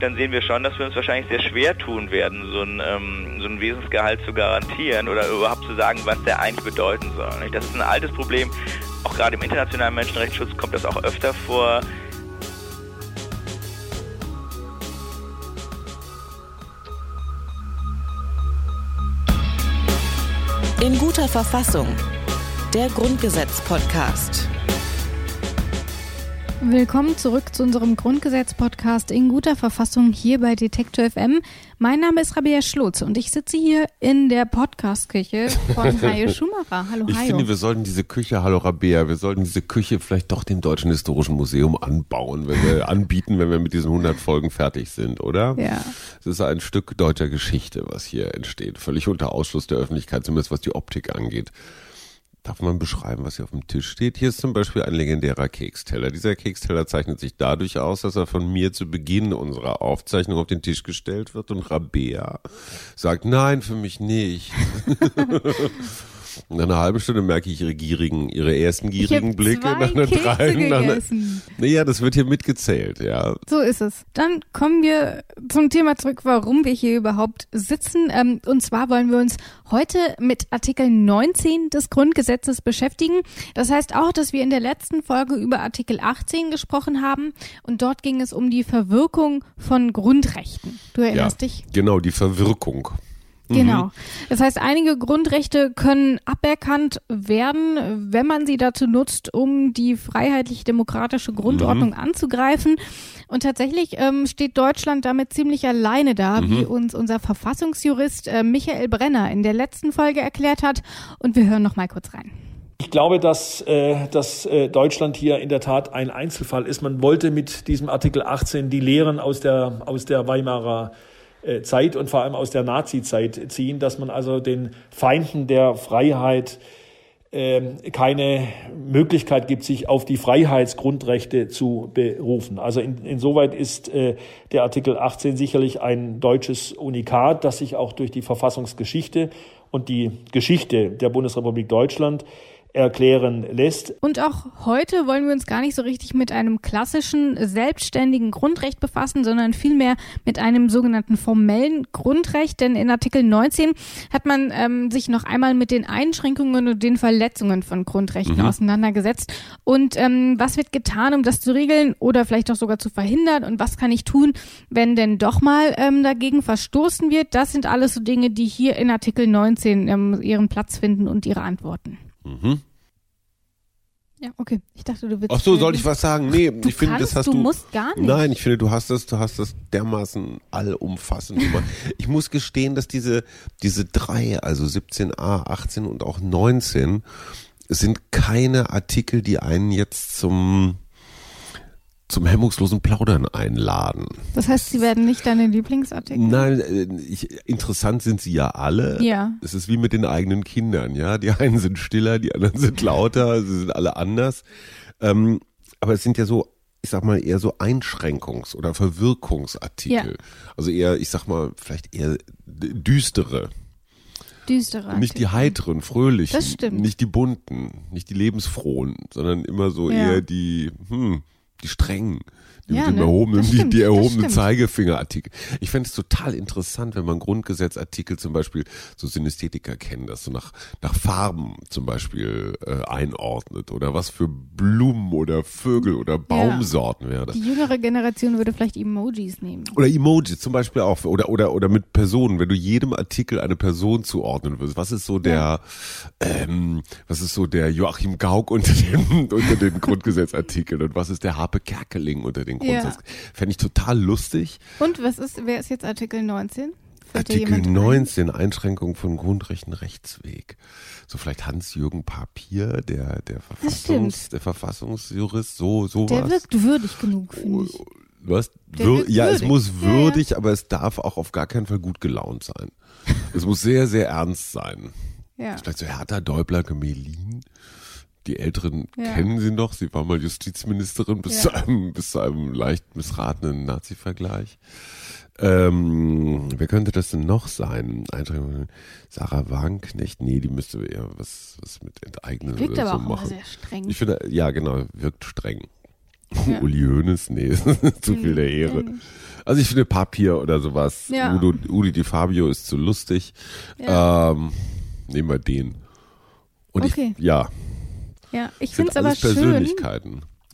dann sehen wir schon, dass wir uns wahrscheinlich sehr schwer tun werden, so ein, ähm, so ein Wesensgehalt zu garantieren oder überhaupt zu sagen, was der eigentlich bedeuten soll. Das ist ein altes Problem. Auch gerade im internationalen Menschenrechtsschutz kommt das auch öfter vor. In guter Verfassung. Der Grundgesetz-Podcast. Willkommen zurück zu unserem Grundgesetz-Podcast in guter Verfassung hier bei Detektor FM. Mein Name ist Rabia Schlotz und ich sitze hier in der Podcast-Küche von Hajo Schumacher. Hallo Ich Hajo. finde, wir sollten diese Küche, hallo Rabea, wir sollten diese Küche vielleicht doch dem Deutschen Historischen Museum anbauen, wenn wir anbieten, wenn wir mit diesen 100 Folgen fertig sind, oder? Ja. Es ist ein Stück deutscher Geschichte, was hier entsteht. Völlig unter Ausschluss der Öffentlichkeit, zumindest was die Optik angeht. Darf man beschreiben, was hier auf dem Tisch steht? Hier ist zum Beispiel ein legendärer Keksteller. Dieser Keksteller zeichnet sich dadurch aus, dass er von mir zu Beginn unserer Aufzeichnung auf den Tisch gestellt wird und Rabea sagt, nein, für mich nicht. Nach einer halben Stunde merke ich ihre gierigen, ihre ersten gierigen Blicke. nach einer drei, nach einer, gegessen. naja, das wird hier mitgezählt, ja. So ist es. Dann kommen wir zum Thema zurück, warum wir hier überhaupt sitzen. Ähm, und zwar wollen wir uns heute mit Artikel 19 des Grundgesetzes beschäftigen. Das heißt auch, dass wir in der letzten Folge über Artikel 18 gesprochen haben. Und dort ging es um die Verwirkung von Grundrechten. Du erinnerst ja, dich? Genau, die Verwirkung. Genau. Das heißt, einige Grundrechte können aberkannt werden, wenn man sie dazu nutzt, um die freiheitlich-demokratische Grundordnung anzugreifen. Und tatsächlich ähm, steht Deutschland damit ziemlich alleine da, wie uns unser Verfassungsjurist äh, Michael Brenner in der letzten Folge erklärt hat. Und wir hören noch mal kurz rein. Ich glaube, dass, äh, dass äh, Deutschland hier in der Tat ein Einzelfall ist. Man wollte mit diesem Artikel 18 die Lehren aus der, aus der Weimarer äh, Zeit und vor allem aus der Nazi-Zeit ziehen, dass man also den Feinden der Freiheit ähm, keine Möglichkeit gibt, sich auf die Freiheitsgrundrechte zu berufen. Also in, insoweit ist äh, der Artikel 18 sicherlich ein deutsches Unikat, das sich auch durch die Verfassungsgeschichte und die Geschichte der Bundesrepublik Deutschland erklären lässt. Und auch heute wollen wir uns gar nicht so richtig mit einem klassischen selbstständigen Grundrecht befassen, sondern vielmehr mit einem sogenannten formellen Grundrecht. Denn in Artikel 19 hat man ähm, sich noch einmal mit den Einschränkungen und den Verletzungen von Grundrechten auseinandergesetzt. Und ähm, was wird getan, um das zu regeln oder vielleicht auch sogar zu verhindern? Und was kann ich tun, wenn denn doch mal ähm, dagegen verstoßen wird? Das sind alles so Dinge, die hier in Artikel 19 ähm, ihren Platz finden und ihre Antworten. Ja, okay. Ich dachte, du willst. Ach so, soll ich was sagen? Nee, Du ich finde, kannst, das hast du du. musst gar nicht. Nein, ich finde, du hast das, du hast das dermaßen allumfassend gemacht. ich muss gestehen, dass diese, diese drei, also 17a, 18 und auch 19, sind keine Artikel, die einen jetzt zum, zum hemmungslosen Plaudern einladen. Das heißt, sie werden nicht deine Lieblingsartikel? Nein, äh, ich, interessant sind sie ja alle. Ja. Es ist wie mit den eigenen Kindern, ja. Die einen sind stiller, die anderen sind lauter, sie sind alle anders. Ähm, aber es sind ja so, ich sag mal, eher so Einschränkungs- oder Verwirkungsartikel. Also eher, ich sag mal, vielleicht eher düstere. Düstere. Nicht die heiteren, fröhlichen. Das stimmt. Nicht die bunten, nicht die lebensfrohen, sondern immer so Ja. eher die, hm, die strengen. Ja, mit dem ne? erhobenen, die, stimmt, die das erhobenen. Zeigefingerartikel. Ich fände es total interessant, wenn man Grundgesetzartikel zum Beispiel, so Synästhetiker kennen das, so nach, nach Farben zum Beispiel äh, einordnet oder was für Blumen oder Vögel oder Baumsorten wäre das. Die jüngere Generation würde vielleicht Emojis nehmen. Oder Emoji zum Beispiel auch. Oder, oder, oder mit Personen, wenn du jedem Artikel eine Person zuordnen würdest. Was ist so der, ähm, was ist so der Joachim Gauck unter den, unter den Grundgesetzartikeln und was ist der Harpe Kerkeling unter den Ja. Grundsatz? Fände ich total lustig. Und was ist, wer ist jetzt Artikel 19? Fällt Artikel jemand ein? 19, Einschränkung von Grundrechten Rechtsweg. So vielleicht Hans-Jürgen Papier, der, der Verfassungs, der Verfassungsjurist, so, sowas. Der wirkt würdig genug, finde ich. Was? Wirkt ja, es würdig. muss Ja, ja. würdig, aber es darf auch auf gar keinen Fall gut gelaunt sein. es muss sehr, sehr ernst sein. Ja. Vielleicht so Hertha Däubler Gemelin. Die Älteren Ja. kennen sie noch. Sie war mal Justizministerin bis, Ja. zu, einem, bis zu einem leicht missratenen Nazi-Vergleich. Ähm, wer könnte das denn noch sein? Sarah Wagenknecht? Nee, die müsste eher was, was mit Enteignen Wirkt oder aber so auch machen. sehr streng. Ich finde, ja, genau, wirkt streng. Ja. Uli Hoeneß? Nee, zu viel der Ehre. Also ich finde Papier oder sowas. Ja. Udo, Uli Di Fabio ist zu lustig. Ja. Ähm, nehmen wir den. Und okay. ich, ja. Ja, ich finde es aber schön,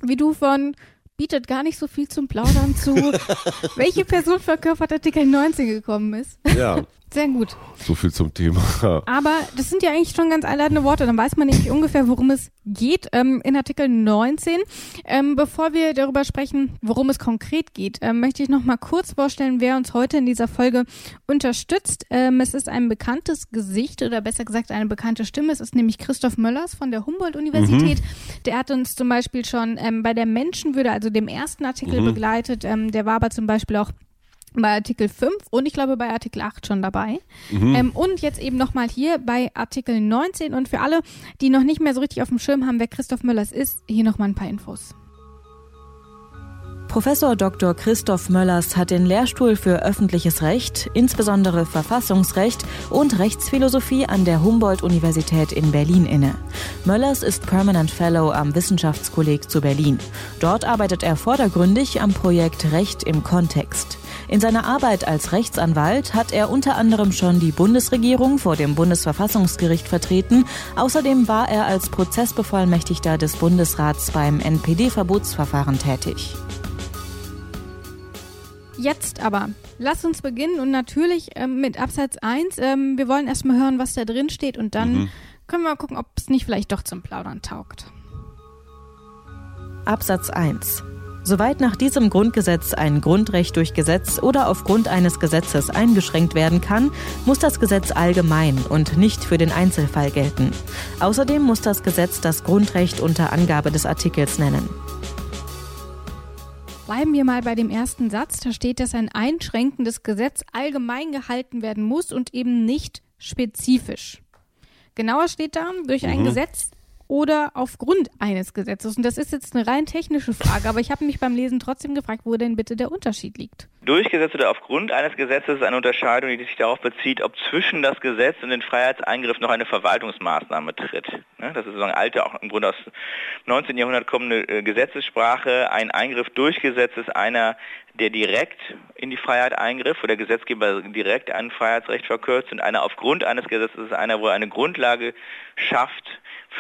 wie du von bietet gar nicht so viel zum Plaudern zu, welche Person verkörpert Artikel 19 gekommen ist. Ja. Sehr gut. So viel zum Thema. Aber das sind ja eigentlich schon ganz einladende Worte. Dann weiß man nämlich ungefähr, worum es geht ähm, in Artikel 19. Ähm, bevor wir darüber sprechen, worum es konkret geht, ähm, möchte ich noch mal kurz vorstellen, wer uns heute in dieser Folge unterstützt. Ähm, es ist ein bekanntes Gesicht oder besser gesagt eine bekannte Stimme. Es ist nämlich Christoph Möllers von der Humboldt-Universität. Mhm. Der hat uns zum Beispiel schon ähm, bei der Menschenwürde, also dem ersten Artikel, mhm. begleitet. Ähm, der war aber zum Beispiel auch bei Artikel 5 und ich glaube bei Artikel 8 schon dabei. Mhm. Ähm, und jetzt eben nochmal hier bei Artikel 19. Und für alle, die noch nicht mehr so richtig auf dem Schirm haben, wer Christoph Möllers ist, hier nochmal ein paar Infos. Professor Dr. Christoph Möllers hat den Lehrstuhl für öffentliches Recht, insbesondere Verfassungsrecht und Rechtsphilosophie an der Humboldt-Universität in Berlin inne. Möllers ist Permanent Fellow am Wissenschaftskolleg zu Berlin. Dort arbeitet er vordergründig am Projekt Recht im Kontext. In seiner Arbeit als Rechtsanwalt hat er unter anderem schon die Bundesregierung vor dem Bundesverfassungsgericht vertreten. Außerdem war er als Prozessbevollmächtigter des Bundesrats beim NPD-Verbotsverfahren tätig. Jetzt aber, lass uns beginnen und natürlich ähm, mit Absatz 1. Ähm, wir wollen erstmal hören, was da drin steht und dann mhm. können wir mal gucken, ob es nicht vielleicht doch zum Plaudern taugt. Absatz 1. Soweit nach diesem Grundgesetz ein Grundrecht durch Gesetz oder aufgrund eines Gesetzes eingeschränkt werden kann, muss das Gesetz allgemein und nicht für den Einzelfall gelten. Außerdem muss das Gesetz das Grundrecht unter Angabe des Artikels nennen. Bleiben wir mal bei dem ersten Satz. Da steht, dass ein einschränkendes Gesetz allgemein gehalten werden muss und eben nicht spezifisch. Genauer steht da, durch mhm. ein Gesetz oder aufgrund eines Gesetzes? Und das ist jetzt eine rein technische Frage, aber ich habe mich beim Lesen trotzdem gefragt, wo denn bitte der Unterschied liegt. Durch Gesetz oder aufgrund eines Gesetzes ist eine Unterscheidung, die sich darauf bezieht, ob zwischen das Gesetz und den Freiheitseingriff noch eine Verwaltungsmaßnahme tritt. Ne, das ist sozusagen alte, auch im Grunde aus 19. Jahrhundert kommende äh, Gesetzessprache. Ein Eingriff durch Gesetz ist einer, der direkt in die Freiheit eingriff, wo der Gesetzgeber direkt ein Freiheitsrecht verkürzt und einer aufgrund eines Gesetzes ist einer, wo er eine Grundlage schafft,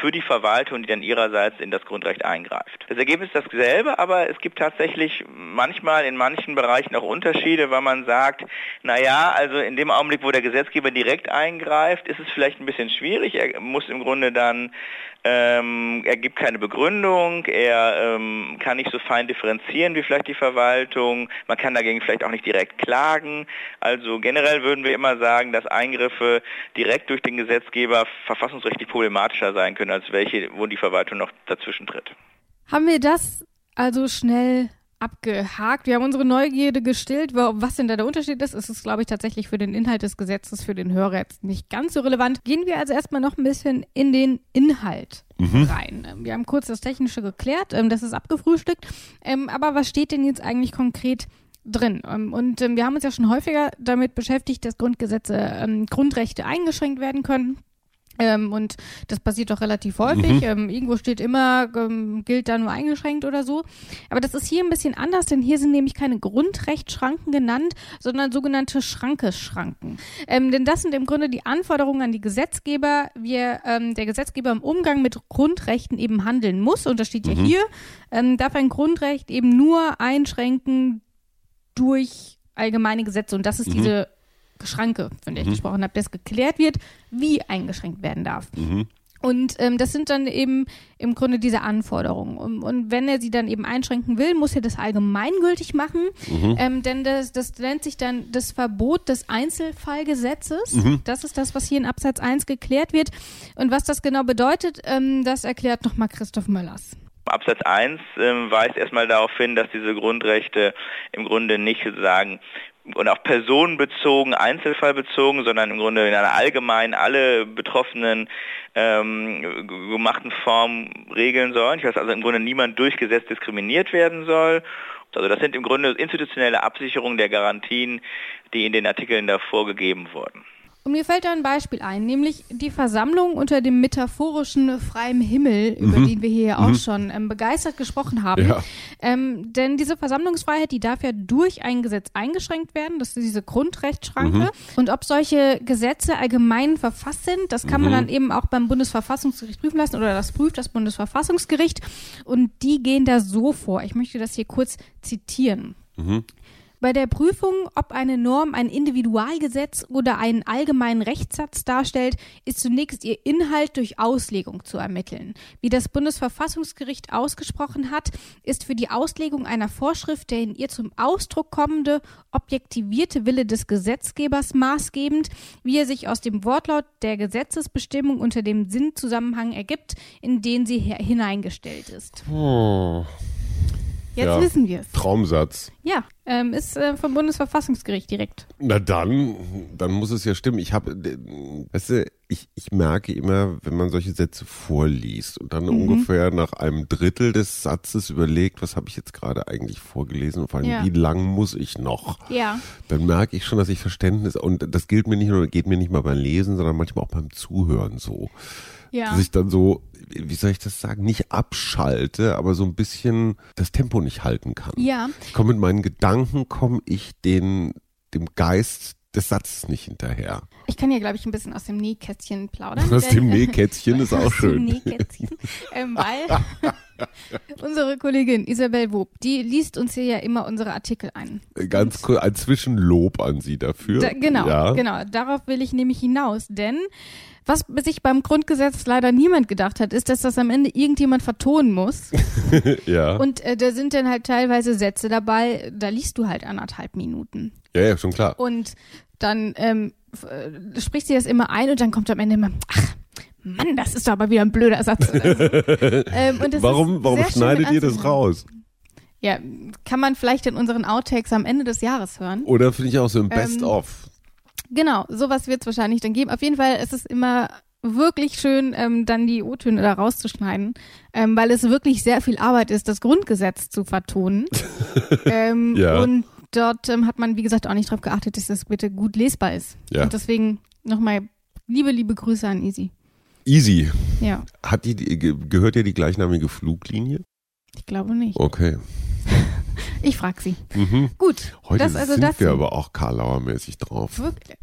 für die Verwaltung, die dann ihrerseits in das Grundrecht eingreift. Das Ergebnis ist dasselbe, aber es gibt tatsächlich manchmal in manchen Bereichen auch Unterschiede, weil man sagt, naja, also in dem Augenblick, wo der Gesetzgeber direkt eingreift, ist es vielleicht ein bisschen schwierig. Er muss im Grunde dann ähm, er gibt keine Begründung, er ähm, kann nicht so fein differenzieren wie vielleicht die Verwaltung, man kann dagegen vielleicht auch nicht direkt klagen. Also generell würden wir immer sagen, dass Eingriffe direkt durch den Gesetzgeber verfassungsrechtlich problematischer sein können, als welche, wo die Verwaltung noch dazwischen tritt. Haben wir das also schnell abgehakt. Wir haben unsere Neugierde gestillt, was denn da der Unterschied ist. Es ist, glaube ich, tatsächlich für den Inhalt des Gesetzes für den Hörer jetzt nicht ganz so relevant. Gehen wir also erstmal noch ein bisschen in den Inhalt mhm. rein. Wir haben kurz das Technische geklärt, ähm, das ist abgefrühstückt. Ähm, aber was steht denn jetzt eigentlich konkret drin. Ähm, und wir haben uns ja schon häufiger damit beschäftigt, dass Grundgesetze, Grundrechte eingeschränkt werden können. Ähm, und das passiert doch relativ häufig. Mhm. Ähm, irgendwo steht immer, ähm, gilt da nur eingeschränkt oder so. Aber das ist hier ein bisschen anders, denn hier sind nämlich keine Grundrechtsschranken genannt, sondern sogenannte Schrankeschranken. Ähm, denn das sind im Grunde die Anforderungen an die Gesetzgeber, wie ähm, der Gesetzgeber im Umgang mit Grundrechten eben handeln muss. Und das steht mhm. ja hier, ähm, darf ein Grundrecht eben nur einschränken durch allgemeine Gesetze. Und das ist mhm. diese Schranke, von der ich mhm. gesprochen habe, dass geklärt wird, wie eingeschränkt werden darf. Mhm. Und ähm, das sind dann eben im Grunde diese Anforderungen. Und, und, wenn er sie dann eben einschränken will, muss er das allgemeingültig machen, mhm. ähm, denn das, das nennt sich dann das Verbot des Einzelfallgesetzes. Mhm. Das ist das, was hier in Absatz 1 geklärt wird. Und was das genau bedeutet, ähm, das erklärt nochmal Christoph Möllers. Absatz 1 ähm, weist erstmal darauf hin, dass diese Grundrechte im Grunde nicht sozusagen und auch personenbezogen, einzelfallbezogen, sondern im Grunde in einer allgemeinen alle Betroffenen ähm, gemachten Form regeln sollen. Ich weiß also im Grunde niemand durch Gesetz diskriminiert werden soll. Also das sind im Grunde institutionelle Absicherungen der Garantien, die in den Artikeln davor gegeben wurden. Und mir fällt da ein Beispiel ein, nämlich die Versammlung unter dem metaphorischen freien Himmel, über Mhm. den wir hier auch schon ähm, begeistert gesprochen haben. Ja. Ähm, denn diese Versammlungsfreiheit, die darf ja durch ein Gesetz eingeschränkt werden, das ist diese Grundrechtsschranke. Mhm. Und ob solche Gesetze allgemein verfasst sind, das kann man Mhm. dann eben auch beim Bundesverfassungsgericht prüfen lassen oder das prüft das Bundesverfassungsgericht. Und die gehen da so vor. Ich möchte das hier kurz zitieren. Bei der Prüfung, ob eine Norm ein Individualgesetz oder einen allgemeinen Rechtssatz darstellt, ist zunächst ihr Inhalt durch Auslegung zu ermitteln. Wie das Bundesverfassungsgericht ausgesprochen hat, ist für die Auslegung einer Vorschrift der in ihr zum Ausdruck kommende, objektivierte Wille des Gesetzgebers maßgebend, wie er sich aus dem Wortlaut der Gesetzesbestimmung unter dem Sinnzusammenhang ergibt, in den sie hineingestellt ist. Oh, Jetzt Ja. wissen wir es. Traumsatz. Ja, ähm, ist äh, vom Bundesverfassungsgericht direkt. Na dann, dann muss es ja stimmen. Ich habe, weißt du, ich, ich merke immer, wenn man solche Sätze vorliest und dann Mhm. ungefähr nach einem Drittel des Satzes überlegt, was habe ich jetzt gerade eigentlich vorgelesen und vor allem, Ja. wie lang muss ich noch? Ja. Dann merke ich schon, dass ich Verständnis, und das gilt mir nicht nur, geht mir nicht mal beim Lesen, sondern manchmal auch beim Zuhören so. Ja. Dass ich dann so, wie soll ich das sagen, nicht abschalte, aber so ein bisschen das Tempo nicht halten kann. Ja, Ich komme mit meinen Gedanken, komme ich den, dem Geist des Satzes nicht hinterher. ich kann ja, glaube ich, ein bisschen aus dem Nähkästchen plaudern. Aus denn- dem Nähkätzchen ist auch aus dem schön. Nähkästchen. ähm, weil unsere Kollegin Isabel Wob, die liest uns hier ja immer unsere Artikel ein. Ganz kurz, ein Zwischenlob an Sie dafür. Da, genau, ja. genau. Darauf will ich nämlich hinaus, denn was sich beim Grundgesetz leider niemand gedacht hat, ist, dass das am Ende irgendjemand vertonen muss. Ja. Und äh, da sind dann halt teilweise Sätze dabei, da liest du halt anderthalb Minuten. ja, ja, schon klar. Und dann ähm, äh, spricht sie das immer ein und dann kommt am Ende immer, ach, Mann, das ist doch aber wieder ein blöder Satz. Ähm, Warum, warum schneidet ihr das raus? Ja, kann man vielleicht in unseren Outtakes am Ende des Jahres hören. Oder finde ich auch so Ähm, Best-of. Genau, sowas wird es wahrscheinlich dann geben. Auf jeden Fall ist es immer wirklich schön, ähm, dann die O-Töne da rauszuschneiden, ähm, weil es wirklich sehr viel Arbeit ist, das Grundgesetz zu vertonen. ähm, Ja. Und dort ähm, hat man, wie gesagt, auch nicht darauf geachtet, dass das bitte gut lesbar ist. Ja. Und deswegen nochmal liebe, liebe Grüße an Easy. Easy. Ja, Hat die, die, ge- gehört ihr die gleichnamige Fluglinie? ich glaube nicht. Okay. Ich frag sie. Mhm. Gut, Heute das also sind das. wir aber auch Karlauer-mäßig drauf. Wirklich.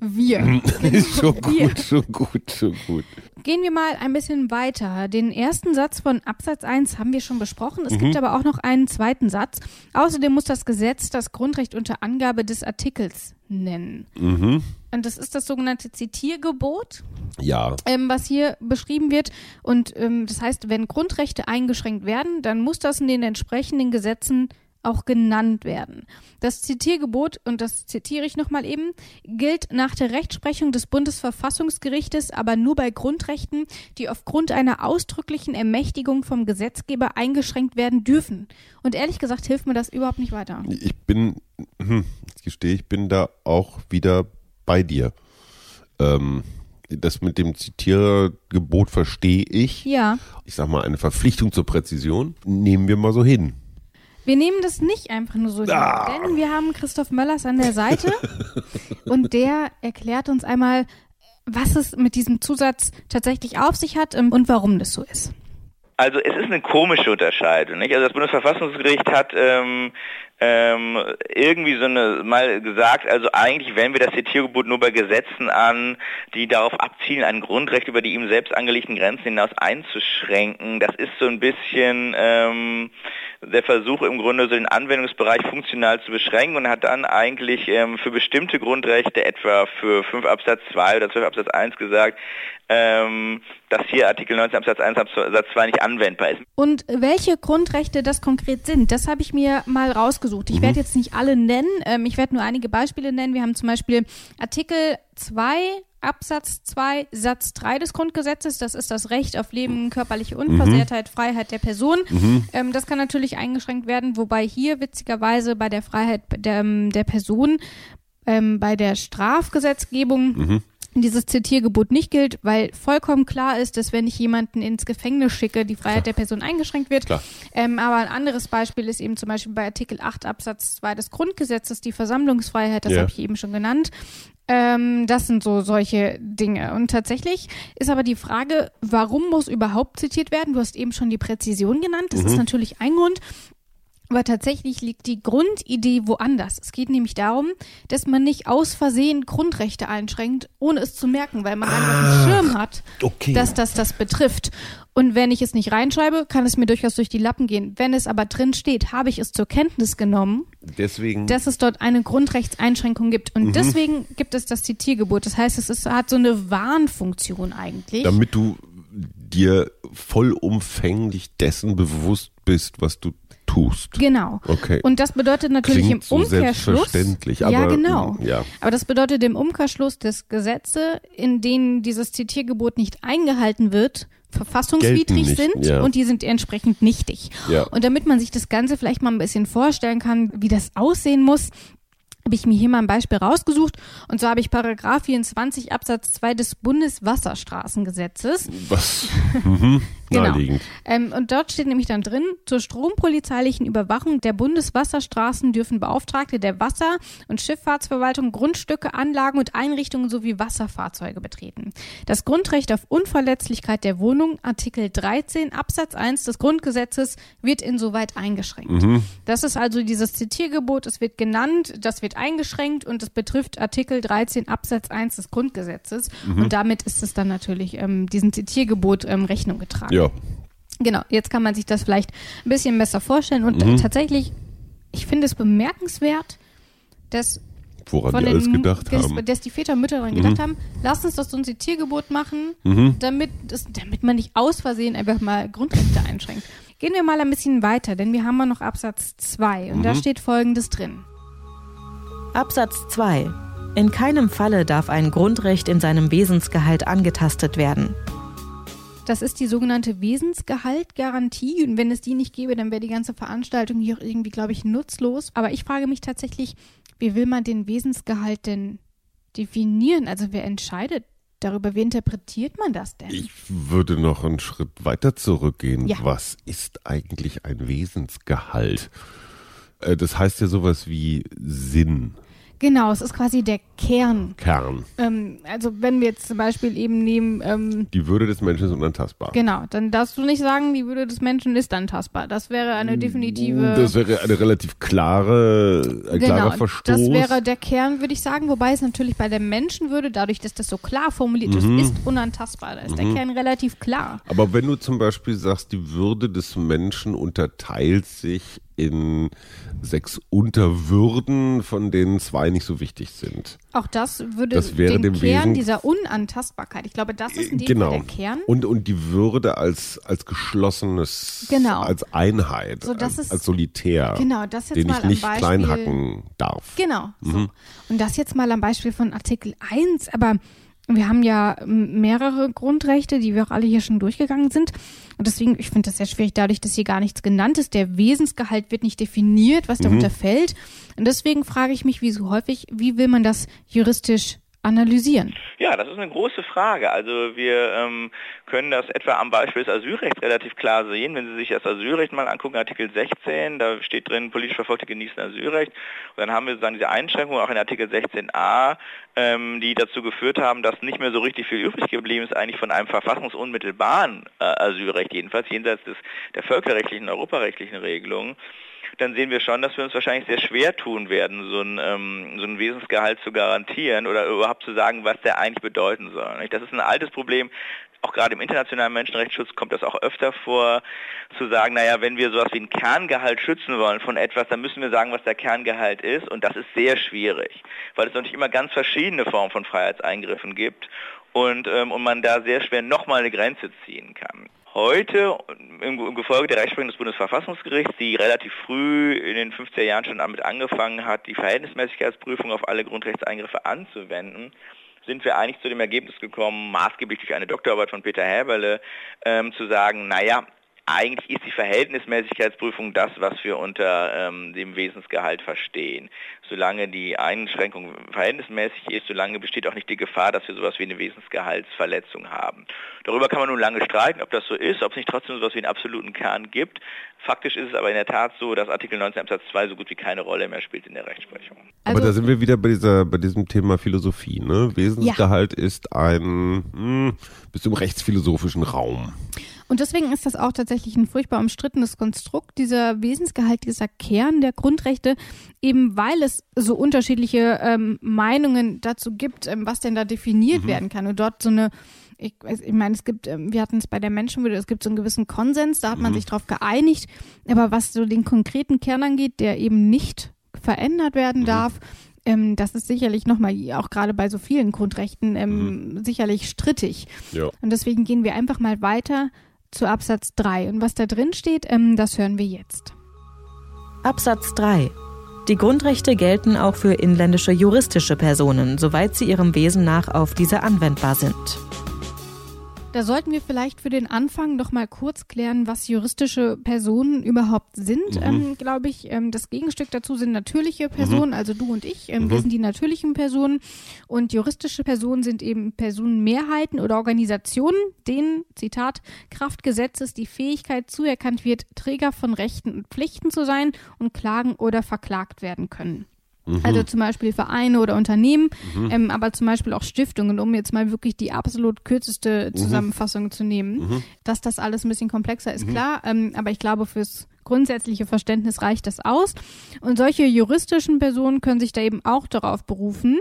Wir. schon gut, schon gut, schon gut. Gehen wir mal ein bisschen weiter. Den ersten Satz von Absatz 1 haben wir schon besprochen. Es Mhm. gibt aber auch noch einen zweiten Satz. Außerdem muss das Gesetz das Grundrecht unter Angabe des Artikels nennen. Mhm. Und das ist das sogenannte Zitiergebot, Ja. ähm, was hier beschrieben wird. Und ähm, das heißt, wenn Grundrechte eingeschränkt werden, dann muss das in den entsprechenden Gesetzen auch genannt werden. Das Zitiergebot, und das zitiere ich nochmal eben, gilt nach der Rechtsprechung des Bundesverfassungsgerichtes aber nur bei Grundrechten, die aufgrund einer ausdrücklichen Ermächtigung vom Gesetzgeber eingeschränkt werden dürfen. Und ehrlich gesagt hilft mir das überhaupt nicht weiter. Ich bin, hm, ich gestehe, ich bin da auch wieder bei dir. Ähm, das mit dem Zitiergebot verstehe ich. Ja, Ich sag mal, eine Verpflichtung zur Präzision nehmen wir mal so hin. Wir nehmen das nicht einfach nur so hin, Ah. denn wir haben Christoph Möllers an der Seite und der erklärt uns einmal, was es mit diesem Zusatz tatsächlich auf sich hat ähm, und warum das so ist. Also es ist eine komische Unterscheidung. Nicht? Also das Bundesverfassungsgericht hat ähm, ähm, irgendwie so eine mal gesagt, also eigentlich wenden wir das Zitiergebot nur bei Gesetzen an, die darauf abzielen, ein Grundrecht über die ihm selbst angelegten Grenzen hinaus einzuschränken. Das ist so ein bisschen ähm, der Versuch im Grunde so den Anwendungsbereich funktional zu beschränken und hat dann eigentlich ähm, für bestimmte Grundrechte, etwa für 5 Absatz 2 oder 12 Absatz 1 gesagt, ähm, dass hier Artikel 19 Absatz 1 Absatz 2 nicht anwendbar ist. Und welche Grundrechte das konkret sind, das habe ich mir mal rausgesucht. Ich werde jetzt nicht alle nennen, ähm, ich werde nur einige Beispiele nennen. Wir haben zum Beispiel Artikel 2 Absatz 2 Satz 3 des Grundgesetzes, das ist das Recht auf Leben, körperliche Unversehrtheit, Freiheit der Person. Ähm, das kann natürlich eingeschränkt werden, wobei hier witzigerweise bei der Freiheit der, der Person ähm, bei der Strafgesetzgebung dieses Zitiergebot nicht gilt, weil vollkommen klar ist, dass wenn ich jemanden ins Gefängnis schicke, die Freiheit der Person eingeschränkt wird. Ähm, aber ein anderes Beispiel ist eben zum Beispiel bei Artikel 8 Absatz 2 des Grundgesetzes die Versammlungsfreiheit, das ja. habe ich eben schon genannt. Ähm, das sind so solche Dinge. Und tatsächlich ist aber die Frage, warum muss überhaupt zitiert werden? Du hast eben schon die Präzision genannt. Das mhm. ist natürlich ein Grund. Aber tatsächlich liegt die Grundidee woanders. Es geht nämlich darum, dass man nicht aus Versehen Grundrechte einschränkt, ohne es zu merken, weil man ah, einfach einen Schirm hat, okay. dass das das betrifft. Und wenn ich es nicht reinschreibe, kann es mir durchaus durch die Lappen gehen. Wenn es aber drin steht, habe ich es zur Kenntnis genommen, deswegen, dass es dort eine Grundrechtseinschränkung gibt. Und mhm. deswegen gibt es das Zitiergebot. Das heißt, es ist, hat so eine Warnfunktion eigentlich. Damit du dir vollumfänglich dessen bewusst bist, was du tust. Genau. Okay. Und das bedeutet natürlich Klingt im Umkehrschluss. So selbstverständlich, aber, ja, genau. Ja. Aber das bedeutet im Umkehrschluss, dass Gesetze, in denen dieses Zitiergebot nicht eingehalten wird, verfassungswidrig sind ja. und die sind entsprechend nichtig. Ja. Und damit man sich das Ganze vielleicht mal ein bisschen vorstellen kann, wie das aussehen muss, habe ich mir hier mal ein Beispiel rausgesucht. Und zwar habe ich Paragraph 24 Absatz 2 des Bundeswasserstraßengesetzes. Was? Mhm. Genau. Ähm, und dort steht nämlich dann drin, zur strompolizeilichen Überwachung der Bundeswasserstraßen dürfen Beauftragte der Wasser- und Schifffahrtsverwaltung Grundstücke, Anlagen und Einrichtungen sowie Wasserfahrzeuge betreten. Das Grundrecht auf Unverletzlichkeit der Wohnung, Artikel 13 Absatz 1 des Grundgesetzes, wird insoweit eingeschränkt. Mhm. Das ist also dieses Zitiergebot, es wird genannt, das wird eingeschränkt und es betrifft Artikel 13 Absatz 1 des Grundgesetzes. Mhm. Und damit ist es dann natürlich ähm, diesem Zitiergebot ähm, Rechnung getragen. Ja. Genau, jetzt kann man sich das vielleicht ein bisschen besser vorstellen. Und mhm. tatsächlich, ich finde es bemerkenswert, dass Woran von die alles gedacht haben. Dass die Väter und Mütter daran mhm. gedacht haben, lass uns doch so ein Zitiergebot machen, mhm. damit, das, damit man nicht aus Versehen einfach mal Grundrechte einschränkt. Gehen wir mal ein bisschen weiter, denn wir haben ja noch Absatz 2 und mhm. da steht folgendes drin. Absatz 2. In keinem Falle darf ein Grundrecht in seinem Wesensgehalt angetastet werden. Das ist die sogenannte Wesensgehaltgarantie. Und wenn es die nicht gäbe, dann wäre die ganze Veranstaltung hier auch irgendwie, glaube ich, nutzlos. Aber ich frage mich tatsächlich, wie will man den Wesensgehalt denn definieren? Also wer entscheidet darüber? Wie interpretiert man das denn? Ich würde noch einen Schritt weiter zurückgehen. Ja. Was ist eigentlich ein Wesensgehalt? Äh, das heißt ja sowas wie Sinn. Genau, es ist quasi der Kern. Kern. Ähm, also wenn wir jetzt zum Beispiel eben nehmen... Ähm, die Würde des Menschen ist unantastbar. Genau, dann darfst du nicht sagen, die Würde des Menschen ist antastbar. Das wäre eine definitive... Das wäre eine relativ klare, ein genau, klarer Verstoß. das wäre der Kern, würde ich sagen. Wobei es natürlich bei der Menschenwürde, dadurch, dass das so klar formuliert ist, mhm. ist unantastbar. Da ist mhm. der Kern relativ klar. Aber wenn du zum Beispiel sagst, die Würde des Menschen unterteilt sich in sechs Unterwürden, von denen zwei nicht so wichtig sind. Auch das würde das wäre den dem Kern Wesen, dieser Unantastbarkeit. Ich glaube, das ist in dem genau. Fall der Kern. Und, und die Würde als, als geschlossenes, genau. als Einheit, so, als, ist, als Solitär, genau, das jetzt den mal ich nicht Beispiel, kleinhacken darf. Genau. So. Mhm. Und das jetzt mal am Beispiel von Artikel 1, aber wir haben ja mehrere Grundrechte, die wir auch alle hier schon durchgegangen sind. Und deswegen, ich finde das sehr schwierig, dadurch, dass hier gar nichts genannt ist. Der Wesensgehalt wird nicht definiert, was darunter mhm. fällt. Und deswegen frage ich mich, wie so häufig, wie will man das juristisch analysieren? Ja, das ist eine große Frage. Also wir ähm, können das etwa am Beispiel des Asylrechts relativ klar sehen. Wenn Sie sich das Asylrecht mal angucken, Artikel 16, da steht drin, politisch Verfolgte genießen Asylrecht. Und dann haben wir sozusagen diese Einschränkungen auch in Artikel 16a, ähm, die dazu geführt haben, dass nicht mehr so richtig viel übrig geblieben ist, eigentlich von einem verfassungsunmittelbaren äh, Asylrecht, jedenfalls jenseits des, der völkerrechtlichen, europarechtlichen Regelungen dann sehen wir schon, dass wir uns wahrscheinlich sehr schwer tun werden, so ein, ähm, so ein Wesensgehalt zu garantieren oder überhaupt zu sagen, was der eigentlich bedeuten soll. Das ist ein altes Problem, auch gerade im internationalen Menschenrechtsschutz kommt das auch öfter vor, zu sagen, naja, wenn wir sowas wie ein Kerngehalt schützen wollen von etwas, dann müssen wir sagen, was der Kerngehalt ist. Und das ist sehr schwierig, weil es natürlich immer ganz verschiedene Formen von Freiheitseingriffen gibt und, ähm, und man da sehr schwer nochmal eine Grenze ziehen kann heute im Gefolge der Rechtsprechung des Bundesverfassungsgerichts, die relativ früh in den 50er Jahren schon damit angefangen hat, die Verhältnismäßigkeitsprüfung auf alle Grundrechtseingriffe anzuwenden, sind wir eigentlich zu dem Ergebnis gekommen, maßgeblich durch eine Doktorarbeit von Peter Häberle, ähm, zu sagen, naja, eigentlich ist die Verhältnismäßigkeitsprüfung das, was wir unter ähm, dem Wesensgehalt verstehen. Solange die Einschränkung verhältnismäßig ist, solange besteht auch nicht die Gefahr, dass wir sowas wie eine Wesensgehaltsverletzung haben. Darüber kann man nun lange streiten, ob das so ist, ob es nicht trotzdem sowas wie einen absoluten Kern gibt. Faktisch ist es aber in der Tat so, dass Artikel 19 Absatz 2 so gut wie keine Rolle mehr spielt in der Rechtsprechung. Also, aber da sind wir wieder bei dieser, bei diesem Thema Philosophie, ne? Wesensgehalt ja. ist ein mh, hm, bis zum rechtsphilosophischen Raum. Und deswegen ist das auch tatsächlich ein furchtbar umstrittenes Konstrukt, dieser Wesensgehalt, dieser Kern der Grundrechte, eben weil es so unterschiedliche ähm, Meinungen dazu gibt, ähm, was denn da definiert mhm. werden kann. Und dort so eine ich, ich meine, es gibt, ähm, wir hatten es bei der Menschenwürde, es gibt so einen gewissen Konsens, da hat man mhm. sich drauf geeinigt. Aber was so den konkreten Kern angeht, der eben nicht verändert werden mhm. darf, ähm, das ist sicherlich nochmal, auch gerade bei so vielen Grundrechten, ähm, mhm. sicherlich strittig. Ja. Und deswegen gehen wir einfach mal weiter zu Absatz 3. Und was da drin steht, ähm, das hören wir jetzt. Absatz 3. Die Grundrechte gelten auch für inländische juristische Personen, soweit sie ihrem Wesen nach auf diese anwendbar sind. Da sollten wir vielleicht für den Anfang noch mal kurz klären, was juristische Personen überhaupt sind, mhm. ähm, glaube ich. Ähm, das Gegenstück dazu sind natürliche. Personen, mhm. also du und ich. Ähm, mhm. Wir sind die natürlichen Personen und juristische Personen sind eben Personenmehrheiten oder Organisationen, denen, Zitat, Kraft Gesetzes die Fähigkeit zuerkannt wird, Träger von Rechten und Pflichten zu sein und klagen oder verklagt werden können. Mhm. Also zum Beispiel Vereine oder Unternehmen, mhm. ähm, aber zum Beispiel auch Stiftungen, um jetzt mal wirklich die absolut kürzeste mhm. Zusammenfassung mhm. zu nehmen. Mhm. Dass das alles ein bisschen komplexer ist, mhm. klar, ähm, aber ich glaube, fürs grundsätzliche Verständnis reicht das aus. Und solche juristischen Personen können sich da eben auch darauf berufen.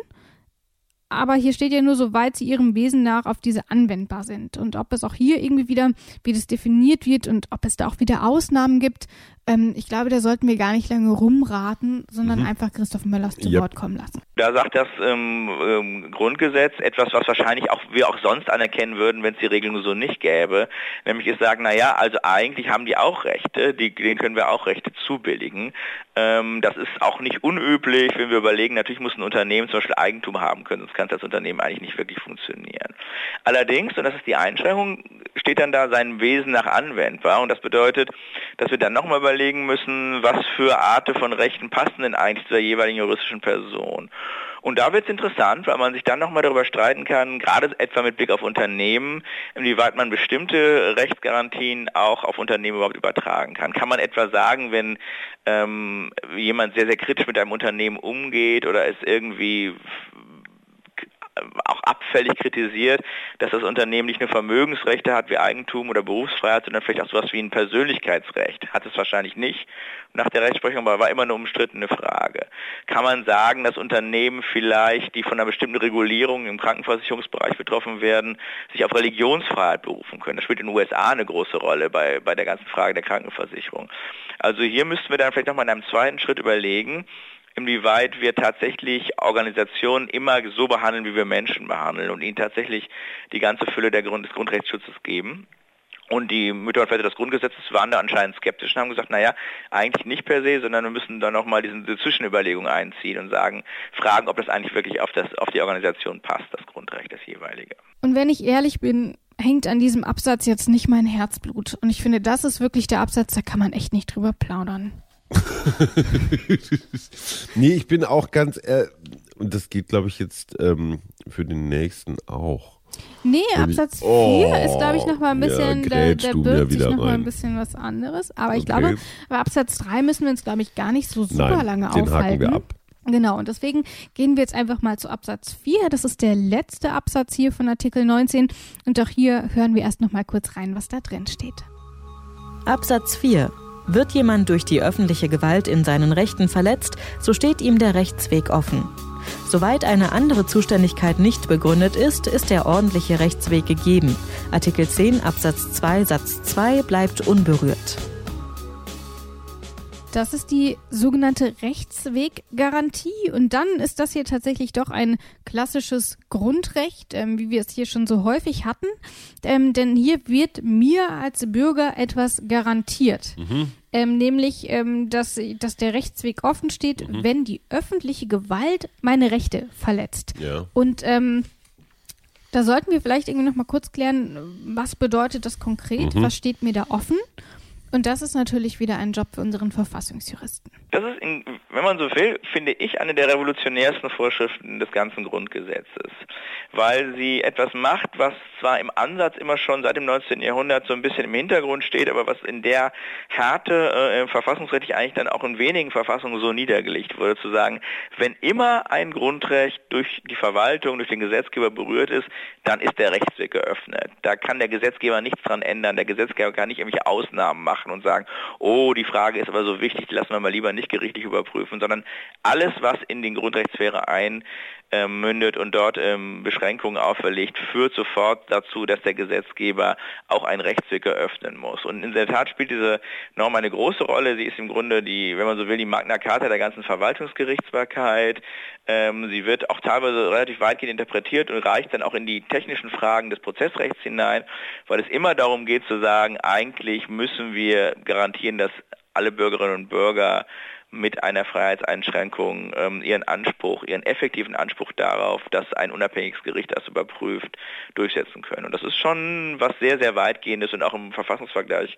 Aber hier steht ja nur, soweit sie ihrem Wesen nach auf diese anwendbar sind. Und ob es auch hier irgendwie wieder, wie das definiert wird und ob es da auch wieder Ausnahmen gibt, ähm, ich glaube, da sollten wir gar nicht lange rumraten, sondern mhm. einfach Christoph Möllers zu yep. Wort kommen lassen. Da sagt das ähm, ähm, Grundgesetz etwas, was wahrscheinlich auch wir auch sonst anerkennen würden, wenn es die Regelung so nicht gäbe. Nämlich es sagen, naja, also eigentlich haben die auch Rechte, die, denen können wir auch Rechte zubilligen. Ähm, das ist auch nicht unüblich, wenn wir überlegen, natürlich muss ein Unternehmen zum Beispiel Eigentum haben können, sonst kann das Unternehmen eigentlich nicht wirklich funktionieren. Allerdings, und das ist die Einschränkung, steht dann da sein Wesen nach anwendbar. Und das bedeutet, dass wir dann nochmal überlegen müssen, was für Arten von Rechten passen denn eigentlich zu der jeweiligen juristischen Person. Und da wird es interessant, weil man sich dann nochmal darüber streiten kann, gerade etwa mit Blick auf Unternehmen, inwieweit man bestimmte Rechtsgarantien auch auf Unternehmen überhaupt übertragen kann. Kann man etwa sagen, wenn ähm, jemand sehr, sehr kritisch mit einem Unternehmen umgeht oder es irgendwie auch abfällig kritisiert, dass das Unternehmen nicht nur Vermögensrechte hat wie Eigentum oder Berufsfreiheit, sondern vielleicht auch sowas wie ein Persönlichkeitsrecht. Hat es wahrscheinlich nicht nach der Rechtsprechung, aber war immer eine umstrittene Frage. Kann man sagen, dass Unternehmen vielleicht, die von einer bestimmten Regulierung im Krankenversicherungsbereich betroffen werden, sich auf Religionsfreiheit berufen können? Das spielt in den USA eine große Rolle bei, bei der ganzen Frage der Krankenversicherung. Also hier müssten wir dann vielleicht nochmal in einem zweiten Schritt überlegen, inwieweit wir tatsächlich Organisationen immer so behandeln, wie wir Menschen behandeln und ihnen tatsächlich die ganze Fülle der Grund des Grundrechtsschutzes geben. Und die Mütter und Väter des Grundgesetzes waren da anscheinend skeptisch und haben gesagt, naja, eigentlich nicht per se, sondern wir müssen dann nochmal diese, Zwischenüberlegung einziehen und sagen, fragen, ob das eigentlich wirklich auf, das, auf die Organisation passt, das Grundrecht, das jeweilige. Und wenn ich ehrlich bin, hängt an diesem Absatz jetzt nicht mein Herzblut. Und ich finde, das ist wirklich der Absatz, da kann man echt nicht drüber plaudern. nee, ich bin auch ganz, äh, und das geht, glaube ich, jetzt ähm, für den nächsten auch. Nee, Absatz 4 oh, ist, glaube ich, noch mal ein bisschen, ja, da, da birgt sich noch mal ein bisschen was anderes. Aber ich okay. glaube, bei Absatz 3 müssen wir uns, glaube ich, gar nicht so super Nein, lange den aufhalten. Haken wir ab. Genau, und deswegen gehen wir jetzt einfach mal zu Absatz 4. Das ist der letzte Absatz hier von Artikel 19. Und auch hier hören wir erst noch mal kurz rein, was da drin steht. Absatz 4. Wird jemand durch die öffentliche Gewalt in seinen Rechten verletzt, so steht ihm der Rechtsweg offen. Soweit eine andere Zuständigkeit nicht begründet ist, ist der ordentliche Rechtsweg gegeben. Artikel 10 Absatz 2 Satz 2 bleibt unberührt. Das ist die sogenannte Rechtsweggarantie. Und dann ist das hier tatsächlich doch ein klassisches Grundrecht, ähm, wie wir es hier schon so häufig hatten. Ähm, denn hier wird mir als Bürger etwas garantiert. Mhm. Ähm, nämlich, ähm, dass, dass der Rechtsweg offen steht, mhm. wenn die öffentliche Gewalt meine Rechte verletzt. Ja. Und ähm, da sollten wir vielleicht irgendwie noch mal kurz klären, was bedeutet das konkret? Mhm. Was steht mir da offen? Und das ist natürlich wieder ein Job für unseren Verfassungsjuristen. Das ist, in, wenn man so will, finde ich eine der revolutionärsten Vorschriften des ganzen Grundgesetzes, weil sie etwas macht, was zwar im Ansatz immer schon seit dem 19. Jahrhundert so ein bisschen im Hintergrund steht, aber was in der Härte äh, verfassungsrechtlich eigentlich dann auch in wenigen Verfassungen so niedergelegt wurde, zu sagen, wenn immer ein Grundrecht durch die Verwaltung, durch den Gesetzgeber berührt ist, dann ist der Rechtsweg geöffnet. Da kann der Gesetzgeber nichts dran ändern, der Gesetzgeber kann nicht irgendwelche Ausnahmen machen und sagen, oh, die Frage ist aber so wichtig, die lassen wir mal lieber nicht gerichtlich überprüfen, sondern alles, was in den Grundrechtssphäre einmündet und dort ähm, Beschränkungen auferlegt, führt sofort dazu, dass der Gesetzgeber auch einen Rechtsweg eröffnen muss. Und in der Tat spielt diese Norm eine große Rolle. Sie ist im Grunde die, wenn man so will, die Magna Carta der ganzen Verwaltungsgerichtsbarkeit. Ähm, sie wird auch teilweise relativ weitgehend interpretiert und reicht dann auch in die technischen Fragen des Prozessrechts hinein, weil es immer darum geht zu sagen, eigentlich müssen wir garantieren, dass alle Bürgerinnen und Bürger mit einer Freiheitseinschränkung ähm, ihren Anspruch, ihren effektiven Anspruch darauf, dass ein unabhängiges Gericht das überprüft, durchsetzen können. Und das ist schon was sehr, sehr weitgehendes und auch im Verfassungsvergleich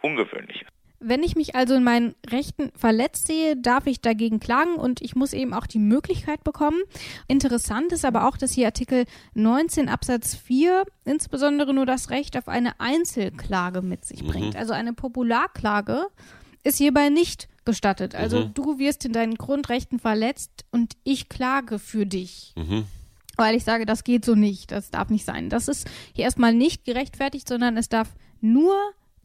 ungewöhnliches. Wenn ich mich also in meinen Rechten verletzt sehe, darf ich dagegen klagen und ich muss eben auch die Möglichkeit bekommen. Interessant ist aber auch, dass hier Artikel 19 Absatz 4 insbesondere nur das Recht auf eine Einzelklage mit sich bringt. Mhm. Also eine Popularklage ist hierbei nicht gestattet. Also mhm. du wirst in deinen Grundrechten verletzt und ich klage für dich. Mhm. Weil ich sage, das geht so nicht, das darf nicht sein. Das ist hier erstmal nicht gerechtfertigt, sondern es darf nur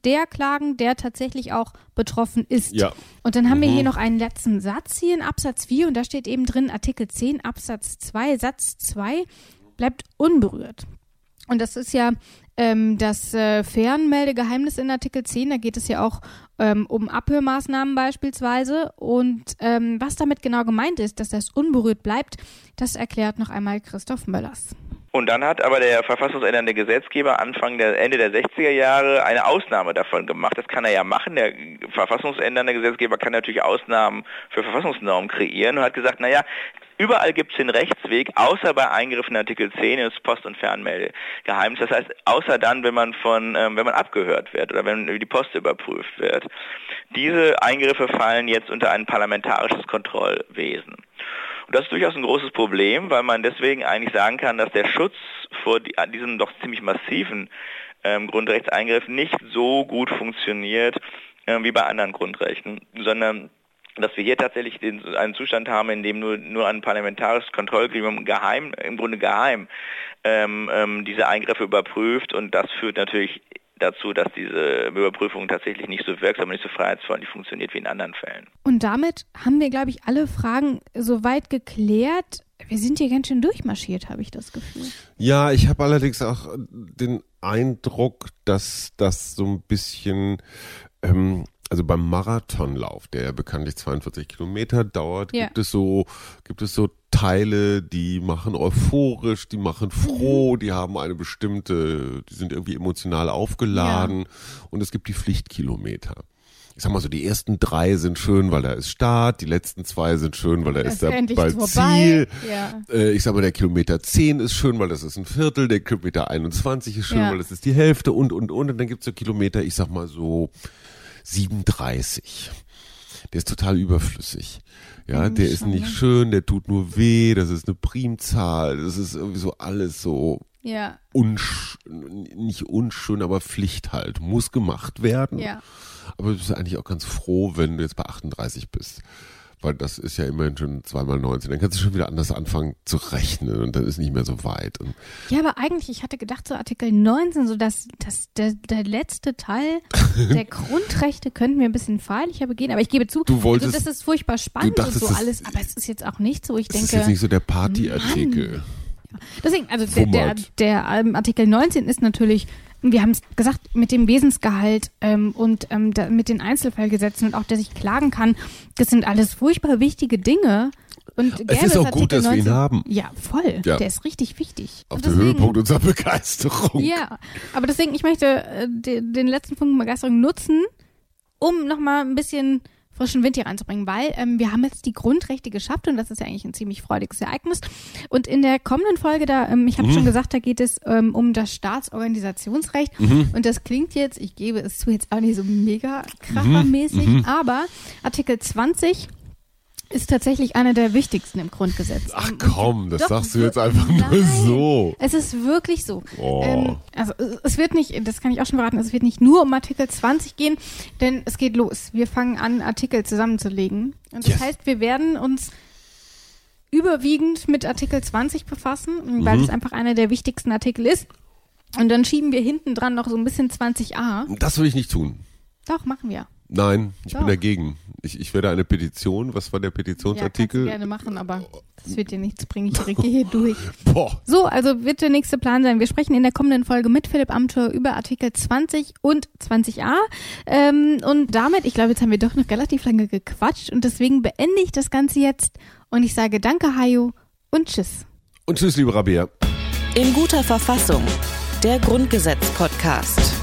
der klagen, der tatsächlich auch betroffen ist. Ja. Und dann haben mhm. wir hier noch einen letzten Satz hier in Absatz 4 und da steht eben drin, Artikel 10 Absatz 2, Satz 2 bleibt unberührt. Und das ist ja ähm, das äh, Fernmeldegeheimnis in Artikel 10, da geht es ja auch ähm, um Abhörmaßnahmen beispielsweise. Und ähm, was damit genau gemeint ist, dass das unberührt bleibt, das erklärt noch einmal Christoph Möllers. Und dann hat aber der verfassungsändernde Gesetzgeber Anfang der Ende der 60er Jahre eine Ausnahme davon gemacht. Das kann er ja machen. Der verfassungsändernde Gesetzgeber kann natürlich Ausnahmen für Verfassungsnormen kreieren und hat gesagt, naja, Überall gibt es den Rechtsweg, außer bei Eingriffen in Artikel 10 des Post- und Fernmeldegeheimnis. Das heißt, außer dann, wenn man von, ähm, wenn man abgehört wird oder wenn die Post überprüft wird. Diese Eingriffe fallen jetzt unter ein parlamentarisches Kontrollwesen. Und das ist durchaus ein großes Problem, weil man deswegen eigentlich sagen kann, dass der Schutz vor die, diesem doch ziemlich massiven ähm, Grundrechtseingriff nicht so gut funktioniert äh, wie bei anderen Grundrechten, sondern dass wir hier tatsächlich den, einen Zustand haben, in dem nur, nur ein parlamentarisches Kontrollgremium geheim, im Grunde geheim, ähm, ähm, diese Eingriffe überprüft. Und das führt natürlich dazu, dass diese Überprüfung tatsächlich nicht so wirksam und nicht so freiheitsfreundlich funktioniert wie in anderen Fällen. Und damit haben wir, glaube ich, alle Fragen soweit geklärt. Wir sind hier ganz schön durchmarschiert, habe ich das Gefühl. Ja, ich habe allerdings auch den Eindruck, dass das so ein bisschen ähm, also beim Marathonlauf, der bekanntlich 42 Kilometer dauert, ja. gibt es so, gibt es so Teile, die machen euphorisch, die machen froh, mhm. die haben eine bestimmte, die sind irgendwie emotional aufgeladen ja. und es gibt die Pflichtkilometer. Ich sag mal so, die ersten drei sind schön, weil da ist Start, die letzten zwei sind schön, weil da das ist da bald Ziel. Ja. Äh, ich sag mal, der Kilometer 10 ist schön, weil das ist ein Viertel, der Kilometer 21 ist schön, ja. weil das ist die Hälfte und, und, und. Und dann gibt's so Kilometer, ich sag mal so 37. Der ist total überflüssig. Ja, hm, der ist nicht schön, der tut nur weh, das ist eine Primzahl, das ist irgendwie so alles so ja. unsch nicht unschön, aber Pflicht halt, muss gemacht werden. Ja. Aber du bist eigentlich auch ganz froh, wenn du jetzt bei 38 bist weil das ist ja immerhin schon zweimal 19. Dann kannst du schon wieder anders anfangen zu rechnen und dann ist nicht mehr so weit. Und ja, aber eigentlich, ich hatte gedacht, so Artikel 19, so dass das, der, der letzte Teil der Grundrechte könnten mir ein bisschen feierlicher begehen, aber ich gebe zu, du wolltest, also das ist furchtbar spannend und so alles, aber es ist jetzt auch nicht so, ich denke. Das ist jetzt nicht so der Partyartikel. Deswegen, also der, der, der ähm, Artikel 19 ist natürlich wir haben es gesagt, mit dem Wesensgehalt ähm, und ähm, da, mit den Einzelfallgesetzen und auch, dass ich klagen kann, das sind alles furchtbar wichtige Dinge. Und es ist auch gut, dass 19, wir ihn haben. Ja, voll. Ja. Der ist richtig wichtig. Auf dem Höhepunkt unserer Begeisterung. Ja, aber deswegen, ich möchte äh, den, den letzten Punkt Begeisterung nutzen, um nochmal ein bisschen frischen Wind hier reinzubringen, weil ähm, wir haben jetzt die Grundrechte geschafft und das ist ja eigentlich ein ziemlich freudiges Ereignis. Und in der kommenden Folge, da, ähm, ich habe mhm. schon gesagt, da geht es ähm, um das Staatsorganisationsrecht mhm. und das klingt jetzt, ich gebe es zu, jetzt auch nicht so mega krachermäßig, mhm. mhm. aber Artikel 20 ist tatsächlich einer der wichtigsten im Grundgesetz. Ach komm, das Doch, sagst du jetzt einfach nein, nur so. Es ist wirklich so. Oh. Ähm, also es wird nicht, das kann ich auch schon verraten, es wird nicht nur um Artikel 20 gehen, denn es geht los. Wir fangen an, Artikel zusammenzulegen. Und das yes. heißt, wir werden uns überwiegend mit Artikel 20 befassen, weil mhm. es einfach einer der wichtigsten Artikel ist. Und dann schieben wir hinten dran noch so ein bisschen 20a. Das will ich nicht tun. Doch, machen wir. Nein, ich Doch. bin dagegen. Ich, ich werde eine Petition, was war der Petitionsartikel? Ja, gerne machen, aber das wird dir nichts bringen. Ich rege hier durch. Boah. So, also wird der nächste Plan sein. Wir sprechen in der kommenden Folge mit Philipp Amthor über Artikel 20 und 20a. Ähm, und damit, ich glaube, jetzt haben wir doch noch relativ lange gequatscht und deswegen beende ich das Ganze jetzt und ich sage Danke, Hajo und Tschüss. Und Tschüss, liebe Rabea. In guter Verfassung. Der Grundgesetz-Podcast.